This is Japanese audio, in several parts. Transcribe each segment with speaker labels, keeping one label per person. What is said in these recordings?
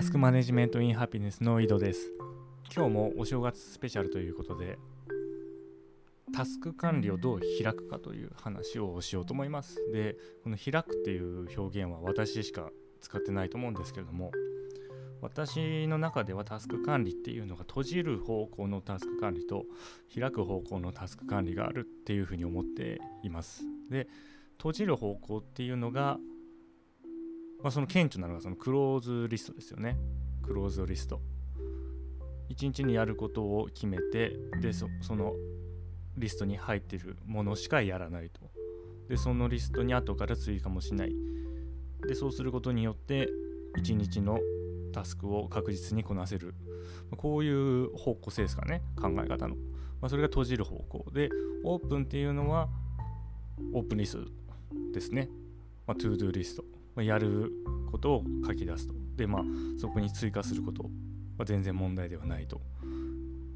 Speaker 1: タスクマネジメントインハピネスの井戸です。今日もお正月スペシャルということで、タスク管理をどう開くかという話をしようと思います。で、この開くっていう表現は私しか使ってないと思うんですけれども、私の中ではタスク管理っていうのが閉じる方向のタスク管理と開く方向のタスク管理があるっていうふうに思っています。で、閉じる方向っていうのがまあ、その顕著なのがそのクローズリストですよね。クローズリスト。一日にやることを決めて、で、そのリストに入っているものしかやらないと。で、そのリストに後から追加もしない。で、そうすることによって、一日のタスクを確実にこなせる。こういう方向性ですかね、考え方の。まあ、それが閉じる方向で、オープンっていうのは、オープンリストですね。まあ、 ToDo リスト。ま、やることを書き出すと。で、まあ、そこに追加することは全然問題ではないと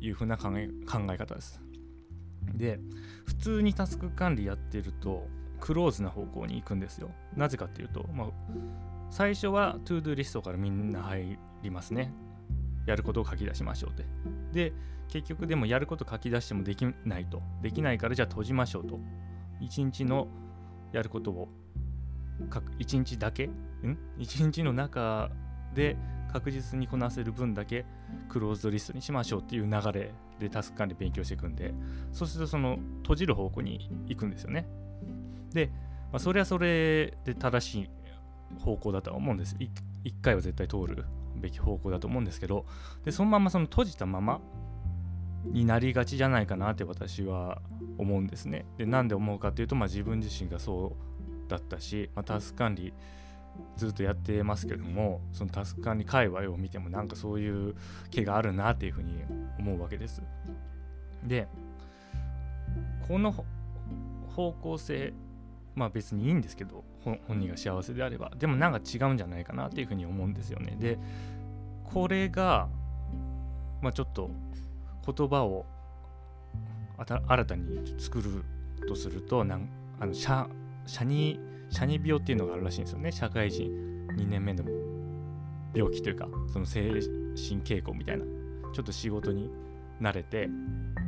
Speaker 1: いうふうな考え方です。で、普通にタスク管理やってると、クローズな方向に行くんですよ。なぜかっていうと、まあ、最初は ToDo リストからみんな入りますね。やることを書き出しましょうって。で、結局でもやること書き出してもできないと。できないからじゃあ閉じましょうと。一日のやることを1日だけ？ん ?1 日の中で確実にこなせる分だけクローズドリストにしましょうっていう流れでタスク管理勉強していくんでそうするとその閉じる方向に行くんですよね。で、まあ、それはそれで正しい方向だとは思うんです。1回は絶対通るべき方向だと思うんですけどでそのままその閉じたままになりがちじゃないかなって私は思うんですね。でなんで思うかっていうと、まあ、自分自身がそうだったし、まあ、タスク管理ずっとやってますけどもそのタスク管理界隈を見てもなんかそういう気があるなっていうふうに思うわけです。でこの方向性まあ別にいいんですけど本人が幸せであればでもなんか違うんじゃないかなっていうふうに思うんですよね。でこれがまあちょっと言葉を新たに作るとするとなんあのシャニシャニ病っていうのがあるらしいんですよね。社会人。2年目の病気というかその精神傾向みたいな。ちょっと仕事に慣れて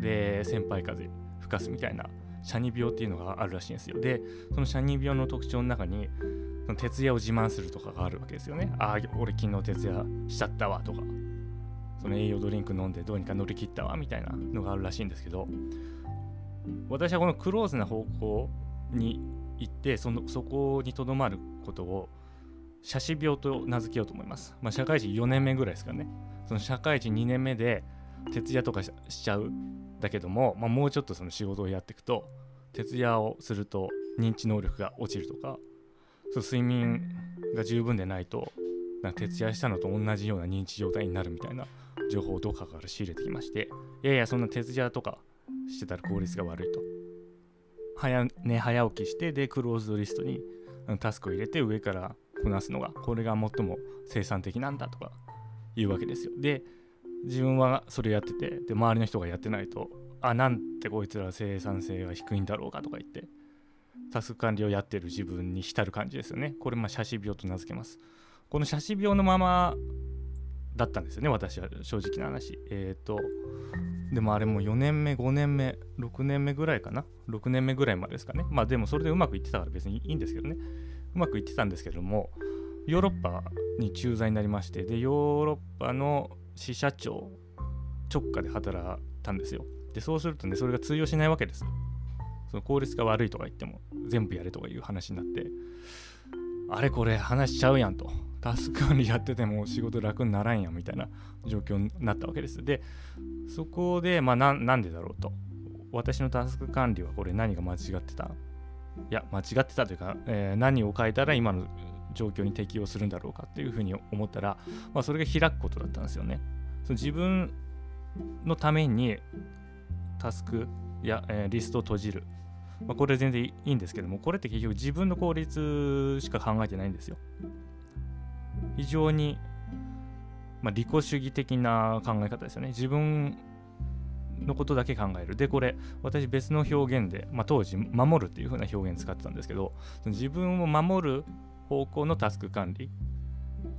Speaker 1: で先輩風吹かすみたいな。シャニ病っていうのがあるらしいんですよ。でそのシャニ病の特徴の中にその徹夜を自慢するとかがあるわけですよね。ああ俺昨日徹夜しちゃったわとか。その栄養ドリンク飲んでどうにか乗り切ったわみたいなのがあるらしいんですけど私はこのクローズな方向に行ってそのそこにとどまることを写真病と名付けようと思います。まあ、社会人4年目ぐらいですかね。その社会人2年目で徹夜とかしちゃうだけども、まあ、もうちょっとその仕事をやっていくと徹夜をすると認知能力が落ちるとかそ睡眠が十分でないとな徹夜したのと同じような認知状態になるみたいな情報をどっかから仕入れてきましていやいやそんな徹夜とかしてたら効率が悪いと早寝早起きしてでクローズドリストにタスクを入れて上からこなすのがこれが最も生産的なんだとかいうわけですよ。で自分はそれやっててで周りの人がやってないとあなんてこいつら生産性が低いんだろうかとか言ってタスク管理をやってる自分に浸る感じですよね。これまあ写真病と名付けます。この写真病のままだったんですよね私は正直な話。えっ、ー、とでもあれも4年目、5年目、6年目ぐらいかな ?6 年目ぐらいまでですかね。まあでもそれでうまくいってたから別にいいんですけどね。うまくいってたんですけども、ヨーロッパに駐在になりまして、で、ヨーロッパの支社長直下で働いたんですよ。で、そうするとね、それが通用しないわけです。その効率が悪いとか言っても、全部やれとかいう話になって、あれこれ話しちゃうやんと。タスク管理やってても仕事楽にならんやみたいな状況になったわけです。で、そこで、まあな、なんでだろうと。私のタスク管理はこれ何が間違ってた？いや、間違ってたというか、えー、何を変えたら今の状況に適応するんだろうかっていうふうに思ったら、まあ、それが開くことだったんですよね。その自分のためにタスクや、えー、リストを閉じる。まあ、これ全然いいんですけども、これって結局自分の効率しか考えてないんですよ。非常に、まあ、利己主義的な考え方ですよね。自分のことだけ考える。で、これ、私別の表現で、まあ、当時、守るっていう風な表現使ってたんですけど、自分を守る方向のタスク管理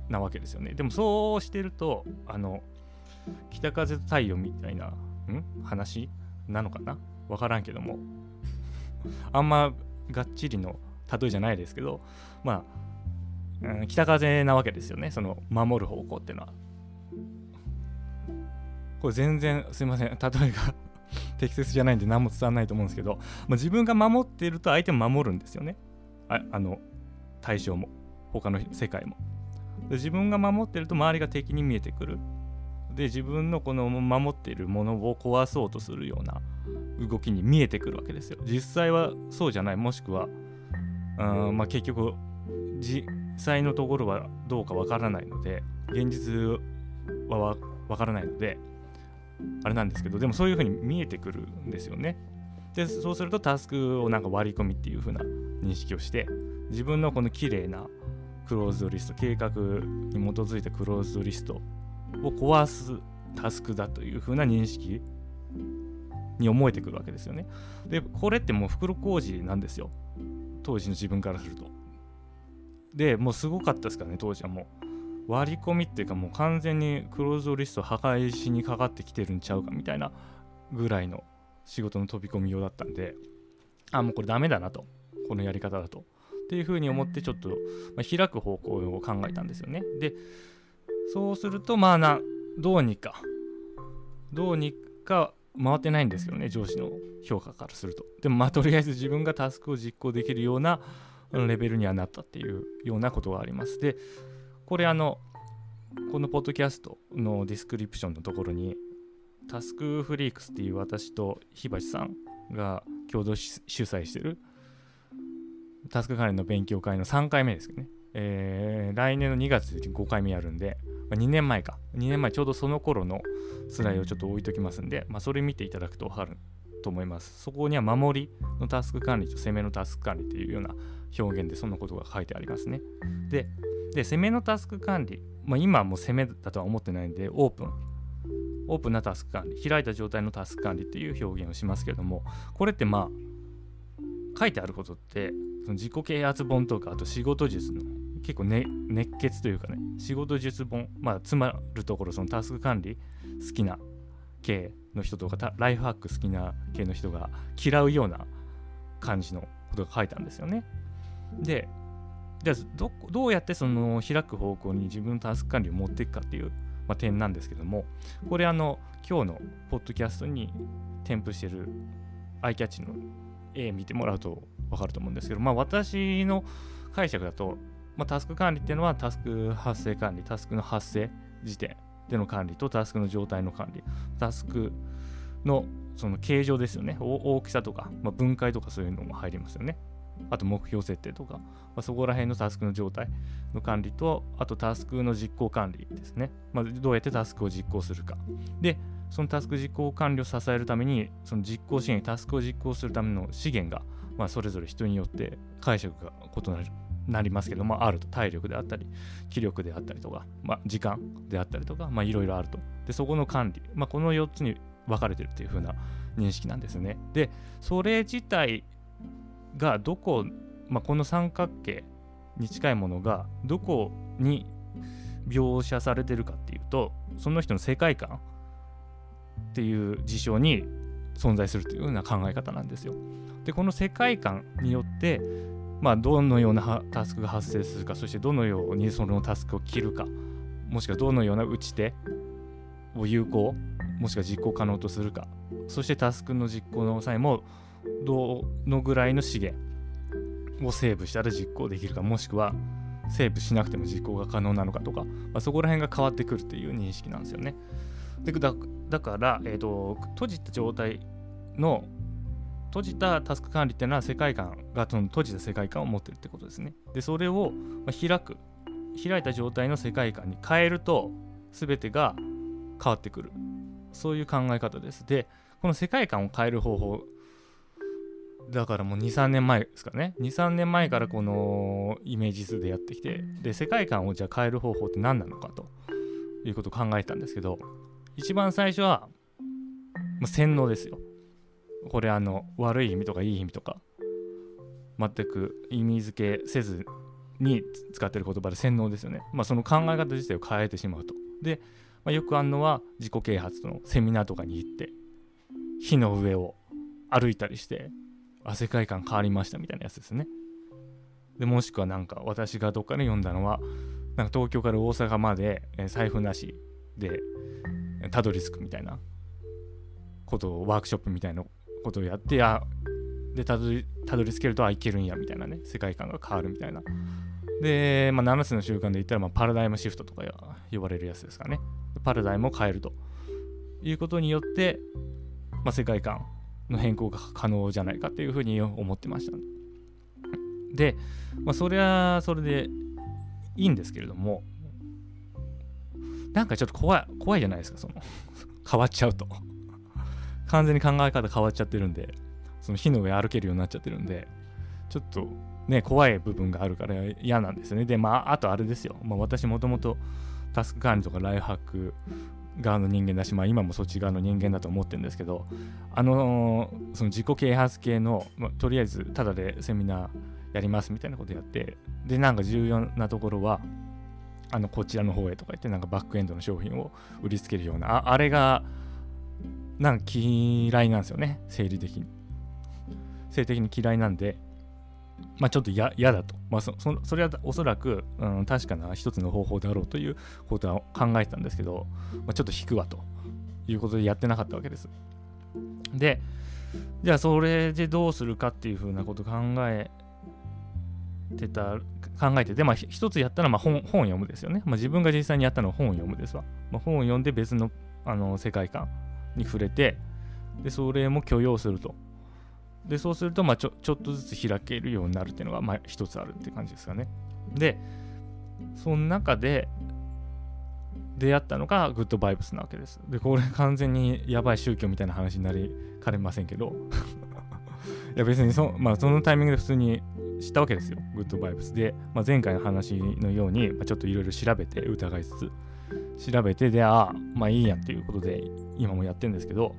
Speaker 1: なわけですよねでもそうしてるとあの北風と太陽みたいなん？話なのかな？分からんけどもあんまがっちりの例えじゃないですけどまあ、うん、北風なわけですよね。その守る方向っていうのは。これ全然すいません。例えが 適切じゃないんで何も伝わらないと思うんですけど、まあ、自分が守っていると相手も守るんですよね。ああの対象も他の世界も。で自分が守ってると周りが敵に見えてくる。で自分のこの守っているものを壊そうとするような動きに見えてくるわけですよ。実際はそうじゃない。もしくはうん、まあ、結局実際のところはどうかわからないので現実はわからないのであれなんですけどでもそういうふうに見えてくるんですよねでそうするとタスクをなんか割り込みっていう風な認識をして自分のこの綺麗なクローズドリスト計画に基づいたクローズドリストを壊すタスクだという風な認識に思えてくるわけですよね。でこれってもう袋小路なんですよ当時の自分からすると。でもうすごかったですからね当時はもう割り込みっていうかもう完全にクローズドリスト破壊しにかかってきてるんちゃうかみたいなぐらいの仕事の飛び込み用だったんであもうこれダメだなとこのやり方だとっていうふうに思ってちょっと、まあ、開く方向を考えたんですよね。でそうするとまあなどうにかどうにか回ってないんですけどね上司の評価からすると。でもまあとりあえず自分がタスクを実行できるようなレベルにはなったっていうようなことがあります。でこれあのこのポッドキャストのディスクリプションのところにタスクフリークスっていう私と火鉢さんが共同主催してるタスク管理の勉強会の3回目ですけどね、えー、来年の2月で5回目やるんで、まあ、2年前か2年前ちょうどその頃のスライドをちょっと置いときますんで、まあ、それ見ていただくと分かると思います。そこには守りのタスク管理と攻めのタスク管理というような表現でそんなことが書いてありますね。でで攻めのタスク管理、まあ、今はもう攻めだとは思ってないんでオープン。オープンなタスク管理開いた状態のタスク管理っていう表現をしますけれどもこれってまあ書いてあることってその自己啓発本とかあと仕事術の結構、ね、熱血というかね仕事術本まあつまるところそのタスク管理好きな系の人とかライフハック好きな系の人が嫌うような感じのことが書いたんですよね。でじゃあどどうやってその開く方向に自分のタスク管理を持っていくかっていうまあ、点なんですけどもこれあの今日のポッドキャストに添付してるアイキャッチの絵見てもらうと分かると思うんですけど、まあ、私の解釈だと、まあ、タスク管理っていうのはタスク発生管理タスクの発生時点での管理とタスクの状態の管理タスクのその形状ですよね大きさとか、まあ、分解とかそういうのも入りますよねあと目標設定とか、まあ、そこら辺のタスクの状態の管理と、あとタスクの実行管理ですね。まあ、どうやってタスクを実行するか。で、そのタスク実行管理を支えるために、その実行資源、タスクを実行するための資源が、まあ、それぞれ人によって解釈が異なる。なりますけど、まあ、ると。体力であったり気力であったりとか、まあ、時間であったりとかいろいろあると。でそこの管理、まあ、この4つに分かれてるっていう風な認識なんですね。でそれ自体がどこ、まあ、この三角形に近いものがどこに描写されてるかっていうとその人の世界観っていう事象に存在するというような考え方なんですよ。でこの世界観によってまあどのようなタスクが発生するかそしてどのようにそのタスクを切るかもしくはどのような打ち手を有効もしくは実行可能とするかそしてタスクの実行の際もどのぐらいの資源をセーブしたら実行できるかもしくはセーブしなくても実行が可能なのかとか、まあ、そこら辺が変わってくるっていう認識なんですよね。でだから、えーと、閉じた状態の閉じたタスク管理っていうのは世界観がその閉じた世界観を持ってるってことですね。でそれを開く開いた状態の世界観に変えると全てが変わってくるそういう考え方です。でこの世界観を変える方法だからもう23年前ですかね23年前からこのイメージ図でやってきてで世界観をじゃあ変える方法って何なのかということを考えたんですけど一番最初は、まあ、洗脳ですよこれあの悪い意味とかいい意味とか全く意味付けせずに使ってる言葉で洗脳ですよね、まあ、その考え方自体を変えてしまうと。で、まあ、よくあるのは自己啓発のセミナーとかに行って火の上を歩いたりしてあ世界観変わりましたみたいなやつですね。でもしくはなんか私がどっかで読んだのはなんか東京から大阪まで、財布なしでたどり着くみたいなことをワークショップみたいなことをやってあでたどりたどり着けるとあいけるんやみたいなね。世界観が変わるみたいな。で、まあ、7つの習慣で言ったら、まあ、パラダイムシフトとか呼ばれるやつですかね。パラダイムを変えるということによって、まあ、世界観の変更が可能じゃないかっていうふうに思ってましたで、まあ、それはそれでいいんですけれどもなんかちょっと怖い怖いじゃないですかその変わっちゃうと。完全に考え方変わっちゃってるんでその火の上歩けるようになっちゃってるんでちょっとね怖い部分があるから嫌なんですよね。でまああとあれですよ、まあ、私もともとタスク管理とかライフハック側の人間だし、まあ、今もそっち側の人間だと思ってるんですけどあのー、その自己啓発系の、まあ、とりあえずただでセミナーやりますみたいなことやってでなんか重要なところはあのこちらの方へとか言ってなんかバックエンドの商品を売りつけるようなああれがなんか嫌いなんですよね。生理的に。性的に嫌いなんで。まあちょっと嫌だと。まあそそそれはおそらく、うん、確かな一つの方法だろうということは考えてたんですけど、まあ、ちょっと引くわと。いうことでやってなかったわけです。でじゃあそれでどうするかっていうふうなこと考えてた考えてて、まあ、一つやったらまあ本本読むですよね。まあ、自分が実際にやったのは本を読むですわ。まあ、本を読んで別のあの世界観。に触れて、で、それも許容すると。で、そうすると、まあちょ、ちょっとずつ開けるようになるっていうのが、まあ、一つあるって感じですかね。で、その中で出会ったのがグッドバイブスなわけです。で、これ完全にやばい宗教みたいな話になりかねませんけど、いや別にそ,、まあ、そのタイミングで普通に知ったわけですよ、グッドバイブスで。まあ、前回の話のように、まあ、ちょっといろいろ調べて、疑いつつ、調べて、で、ああ、まあいいやっていうことで、今もやってるんですけど、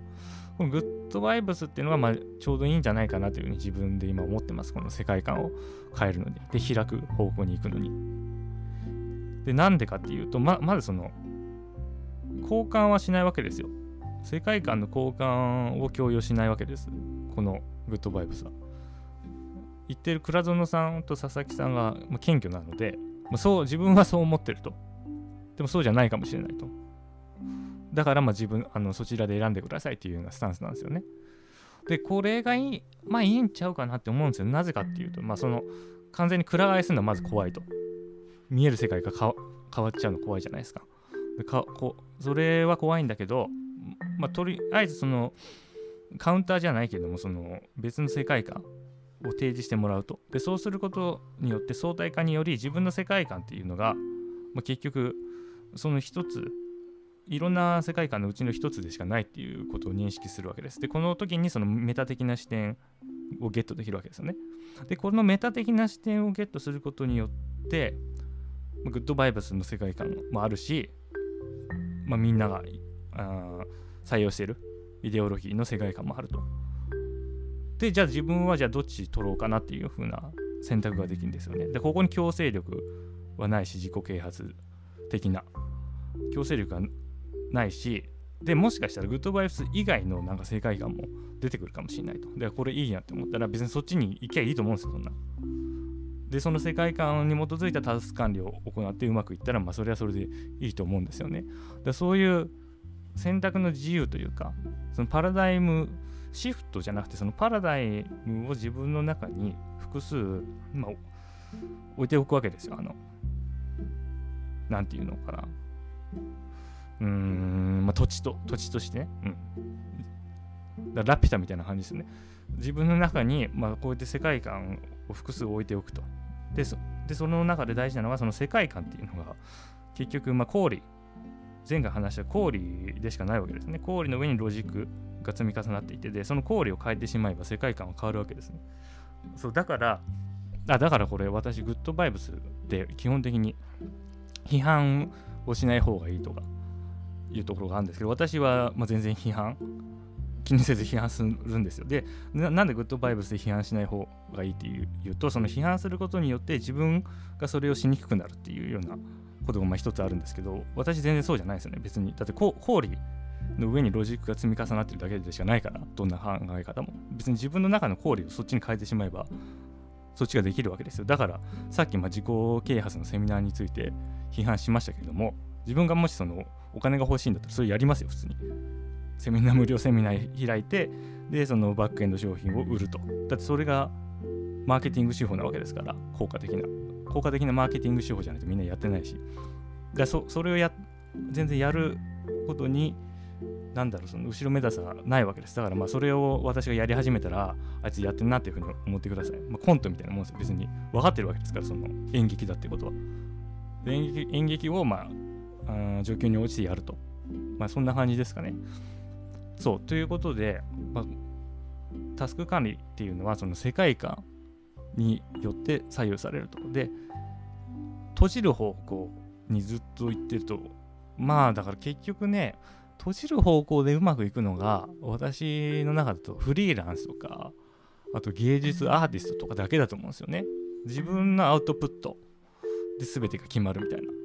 Speaker 1: このグッドバイブスっていうのが、まあ、ちょうどいいんじゃないかなというふうに自分で今思ってます。この世界観を変えるのに。で、開く方向に行くのに。で、なんでかっていうと、ままずその、交換はしないわけですよ。世界観の交換を共有しないわけです。このグッドバイブスは。言ってる倉園さんと佐々木さんが謙虚なので、まあ、そう自分はそう思ってると。でもそうじゃないかもしれないと。だからまあ自分あのそちらで選んでくださいっていうようなスタンスなんですよね。で、これがいい、まあいいんちゃうかなって思うんですよ。なぜかっていうと、まあその完全にくら替えするのはまず怖いと。見える世界が変わっちゃうの怖いじゃないですか。でかこそれは怖いんだけど、まあとりあえずそのカウンターじゃないけども、その別の世界観を提示してもらうとでそうすることによって相対化により自分の世界観っていうのが、まあ、結局その一ついろんな世界観のうちの一つでしかないっていうことを認識するわけです。で、この時にそのメタ的な視点をゲットできるわけですよね。で、このメタ的な視点をゲットすることによって、グッドバイブスの世界観もあるし、まあ、みんながあ採用しているイデオロギーの世界観もあると。でじゃあ自分はじゃあどっち取ろうかなっていう風な選択ができるんですよねでここに強制力はないし自己啓発的な強制力がないしでもしかしたらグッドバイブス以外のなんか世界観も出てくるかもしれないとでこれいいやって思ったら別にそっちに行きゃいいと思うんですよそんなでその世界観に基づいたタスク管理を行ってうまくいったらまあそれはそれでいいと思うんですよねでそういう選択の自由というかそのパラダイムシフトじゃなくてそのパラダイムを自分の中に複数、まあ、置いておくわけですよ。あの、なんていうのかな。うーん、まあ、土地と、土地としてね。うん。だラピュタみたいな感じですよね。自分の中に、まあ、こうやって世界観を複数置いておくと。で、そでその中で大事なのは、その世界観っていうのが、結局、まあ、氷、前回話した氷でしかないわけですね。氷の上にロジックが積み重なっていてでその氷を変えてしまえば世界観は変わるわけですねそうだからあだからこれ私グッドバイブスって基本的に批判をしない方がいいとかいうところがあるんですけど私はま全然批判気にせず批判するんですよ。でなんでグッドバイブスで批判しない方がいいっていうとその批判することによって自分がそれをしにくくなるっていうようなことがまあ一つあるんですけど私全然そうじゃないですよね。別にだって氷の上にロジックが積み重なってるだけでしかないからどんな考え方も。別に自分の中の氷をそっちに変えてしまえばそっちができるわけですよ。だからさっきま自己啓発のセミナーについて批判しましたけれども自分がもしそのお金が欲しいんだったらそれやりますよ普通に。セミナー無料セミナー開いてでそのバックエンド商品を売ると。だってそれがマーケティング手法なわけですから効果的な。効果的なマーケティング手法じゃないとみんなやってないし。だそそれをや全然やることになんだろうその後ろめたさがないわけです。だからまあそれを私がやり始めたらあいつやってんなっていうふうに思ってください、まあ、コントみたいなもんですよ別に。分かってるわけですからその演劇だってことは。演劇演劇をまあ状況に応じてやると。まあそんな感じですかね。そうということで、まあ、タスク管理っていうのはその世界観によって左右されると。で閉じる方向にずっと言ってると。まあだから結局ね閉じる方向でうまくいくのが私の中だとフリーランスとかあと芸術アーティストとかだけだと思うんですよね。自分のアウトプットで全てが決まるみたいな。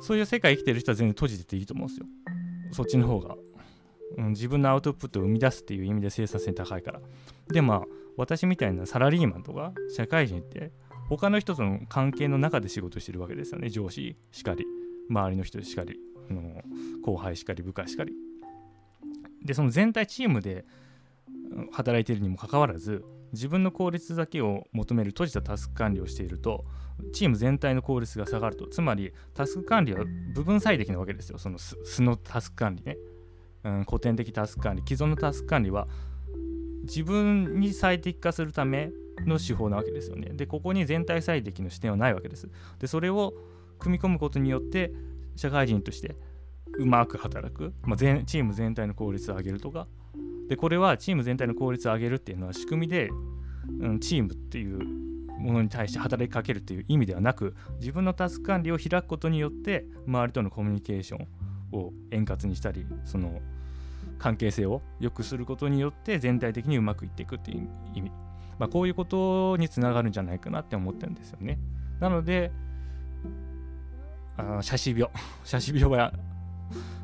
Speaker 1: そういう世界生きてる人は全然閉じてていいと思うんですよ。そっちの方が、うん、自分のアウトプットを生み出すっていう意味で生産性高いから。でまあ私みたいなサラリーマンとか社会人って他の人との関係の中で仕事してるわけですよね。上司しかり周りの人しかりの後輩しかり部下しかり。でその全体チームで働いてるにもかかわらず自分の効率だけを求める閉じたタスク管理をしているとチーム全体の効率が下がると。つまりタスク管理は部分最適なわけですよ。その素のタスク管理ね、うん、古典的タスク管理。既存のタスク管理は自分に最適化するための手法なわけですよね。でここに全体最適の視点はないわけです。でそれを組み込むことによって社会人としてうまく働く、まあ、全チーム全体の効率を上げるとかでこれはチーム全体の効率を上げるっていうのは仕組みで、うん、チームっていうものに対して働きかけるっていう意味ではなく自分のタスク管理を開くことによって周りとのコミュニケーションを円滑にしたりその関係性を良くすることによって全体的にうまくいっていくっていう意味、まあ、こういうことにつながるんじゃないかなって思ってるんですよね。なのであ写真病。写真病は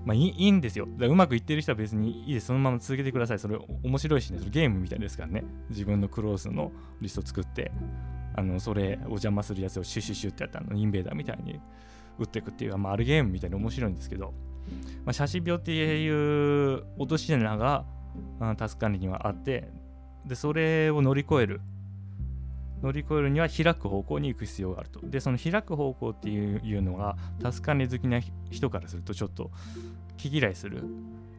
Speaker 1: まあいいいいんですよ。うまくいってる人は別にいいです。そのまま続けてください。それ面白いしね、それゲームみたいですからね。自分のクロースのリスト作って、あのそれお邪魔するやつをシュシュシュってやったのインベーダーみたいに打っていくっていう、まあ、あるゲームみたいに面白いんですけど、まあ、写真病っていう落とし穴がタスク管理にはあって、で、それを乗り越える乗り越えるには開く方向に行く必要があると。で、その開く方向っていうのが、タスク管理好きな人からするとちょっと気嫌いする、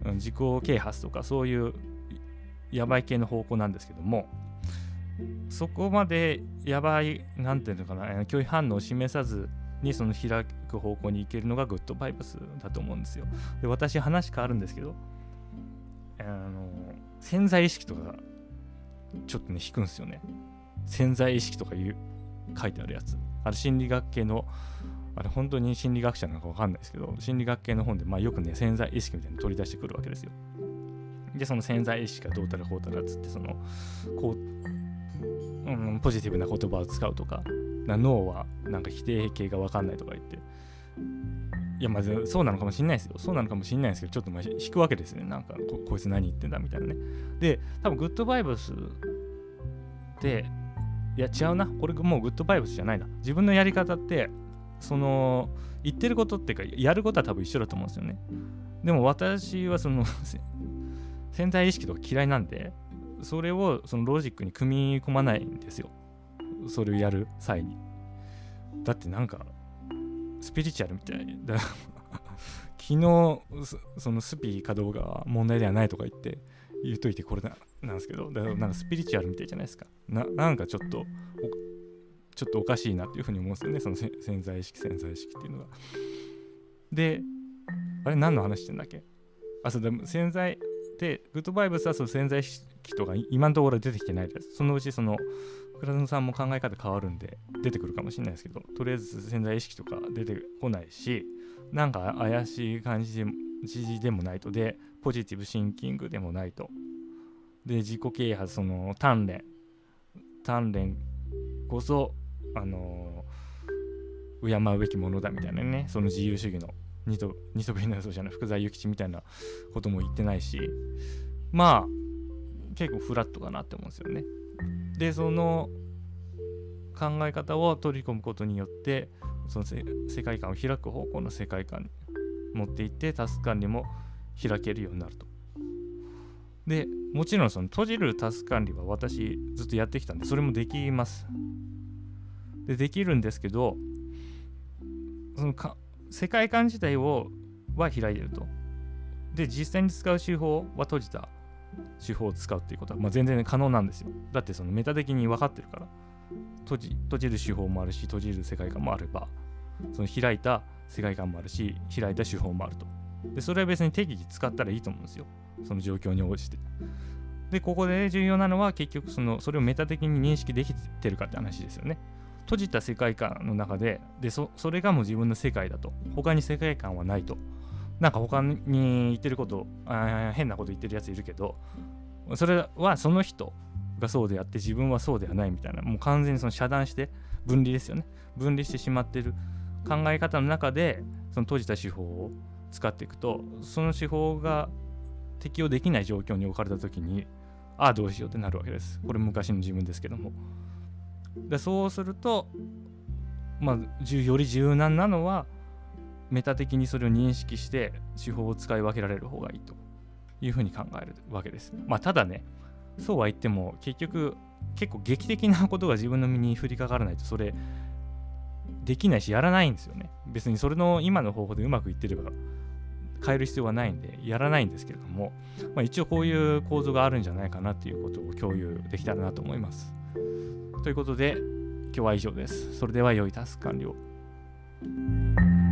Speaker 1: うん、自己啓発とかそういうやばい系の方向なんですけども、そこまでやばい、なんていうのかな、拒否反応を示さずにその開く方向に行けるのがグッドバイブスだと思うんですよ。で、私話変わるんですけど、あの潜在意識とかちょっとね、引くんですよね。潜在意識とかいう書いてあるやつ。あれ心理学系の、あれ本当に心理学者なのかわかんないですけど、心理学系の本で、まあ、よくね、潜在意識みたいなの取り出してくるわけですよ。で、その潜在意識がどうたらこうたらっつって、その、こう、うん、ポジティブな言葉を使うとか、脳はなんか否定形がわかんないとか言って、いや、まずそうなのかもしんないですよ。そうなのかもしんないですけど、ちょっとまあ引くわけですよね。なんかこ、こいつ何言ってんだみたいなね。で、多分グッドバイブスって、いや違うなこれもうグッドバイブスじゃないな自分のやり方ってその言ってることっていうかやることは多分一緒だと思うんですよね。でも私はその 潜在意識とか嫌いなんでそれをそのロジックに組み込まないんですよ。それをやる際に。だってなんかスピリチュアルみたい。だ 昨日そのスピかどうかは問題ではないとか言って言うといてこれなんですけど、だからなんかスピリチュアルみたいじゃないですか。ななんかちょっと、ちょっとおかしいなっていうふうに思うんですよね、その潜在意識、潜在意識っていうのが。で、あれ何の話してんだっけ？あ、そう、でも潜在で、グッドバイブスはその潜在意識とか今のところ出てきてないです。そのうちその、倉野さんも考え方変わるんで出てくるかもしれないですけど、とりあえず潜在意識とか出てこないし、なんか怪しい感じでじでもないと。でポジティブシンキングでもないと。で自己啓発その鍛錬。鍛錬こそあの敬うべきものだみたいなねその自由主義のニトニトビのそうじゃない福沢諭吉みたいなことも言ってないしまあ結構フラットかなって思うんですよね。でその考え方を取り込むことによってその世界観を開く方向の世界観に持っていってタスク管理も開けるようになると。でもちろんその閉じるタスク管理は私ずっとやってきたんでそれもできます。でできるんですけどそのか世界観自体をは開いてると。で実際に使う手法は閉じた手法を使うっていうことは、まあ、全然可能なんですよ。だってそのメタ的に分かってるから。閉じ閉じる手法もあるし閉じる世界観もあればその開いた世界観もあるし開いた手法もあると。でそれは別に適宜使ったらいいと思うんですよ。その状況に応じて。で、ここで重要なのは結局そのそれをメタ的に認識できてるかって話ですよね。閉じた世界観の中ででそれがもう自分の世界だと。他に世界観はないと。なんか他に言ってることあ変なこと言ってるやついるけどそれはその人がそうであって自分はそうではないみたいな。もう完全にその遮断して分離ですよね。分離してしまってる。考え方の中でその閉じた手法を使っていくとその手法が適用できない状況に置かれた時にああどうしようってなるわけです。これ昔の自分ですけども。でそうすると、まあ、より柔軟なのはメタ的にそれを認識して手法を使い分けられる方がいいというふうに考えるわけです。まあ、ただねそうは言っても結局結構劇的なことが自分の身に降りかからないとそれできないしやらないんですよね。別にそれの今の方法でうまくいってれば変える必要はないんでやらないんですけれども、まあ、一応こういう構造があるんじゃないかなっていうことを共有できたらなと思います。ということで今日は以上です。それでは良いタスク完了。